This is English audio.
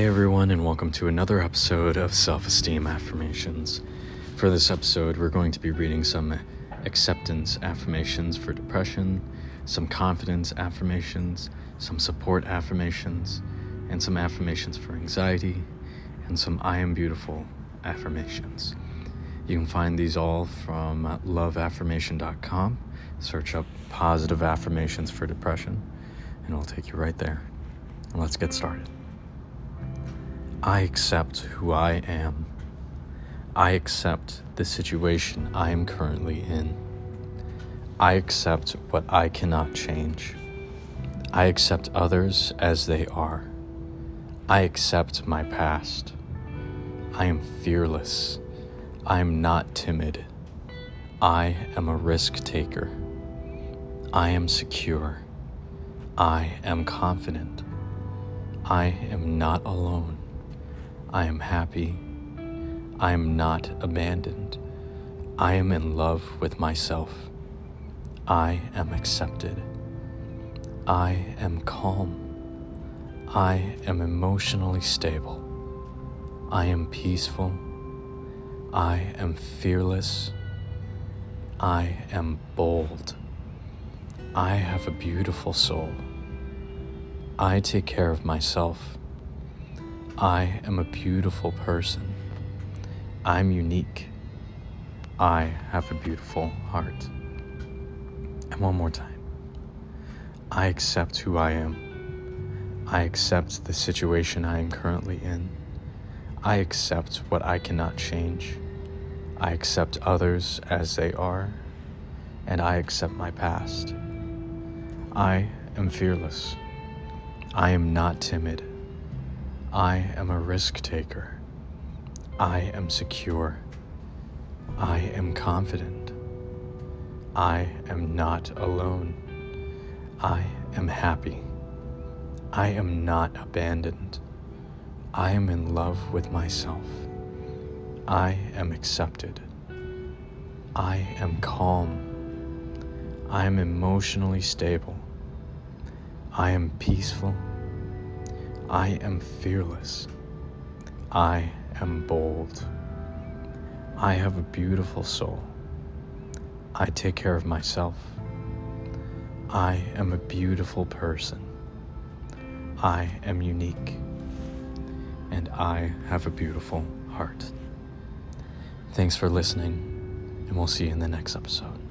Hey everyone, and welcome to another episode of Self Esteem Affirmations. For this episode, we're going to be reading some acceptance affirmations for depression, some confidence affirmations, some support affirmations, and some affirmations for anxiety, and some I am beautiful affirmations. You can find these all from loveaffirmation.com. Search up positive affirmations for depression, and it'll take you right there. Let's get started. I accept who I am. I accept the situation I am currently in. I accept what I cannot change. I accept others as they are. I accept my past. I am fearless. I am not timid. I am a risk taker. I am secure. I am confident. I am not alone. I am happy. I am not abandoned. I am in love with myself. I am accepted. I am calm. I am emotionally stable. I am peaceful. I am fearless. I am bold. I have a beautiful soul. I take care of myself. I am a beautiful person. I'm unique. I have a beautiful heart. And one more time. I accept who I am. I accept the situation I am currently in. I accept what I cannot change. I accept others as they are. And I accept my past. I am fearless. I am not timid. I am a risk taker. I am secure. I am confident. I am not alone. I am happy. I am not abandoned. I am in love with myself. I am accepted. I am calm. I am emotionally stable. I am peaceful. I am fearless. I am bold. I have a beautiful soul. I take care of myself. I am a beautiful person. I am unique. And I have a beautiful heart. Thanks for listening, and we'll see you in the next episode.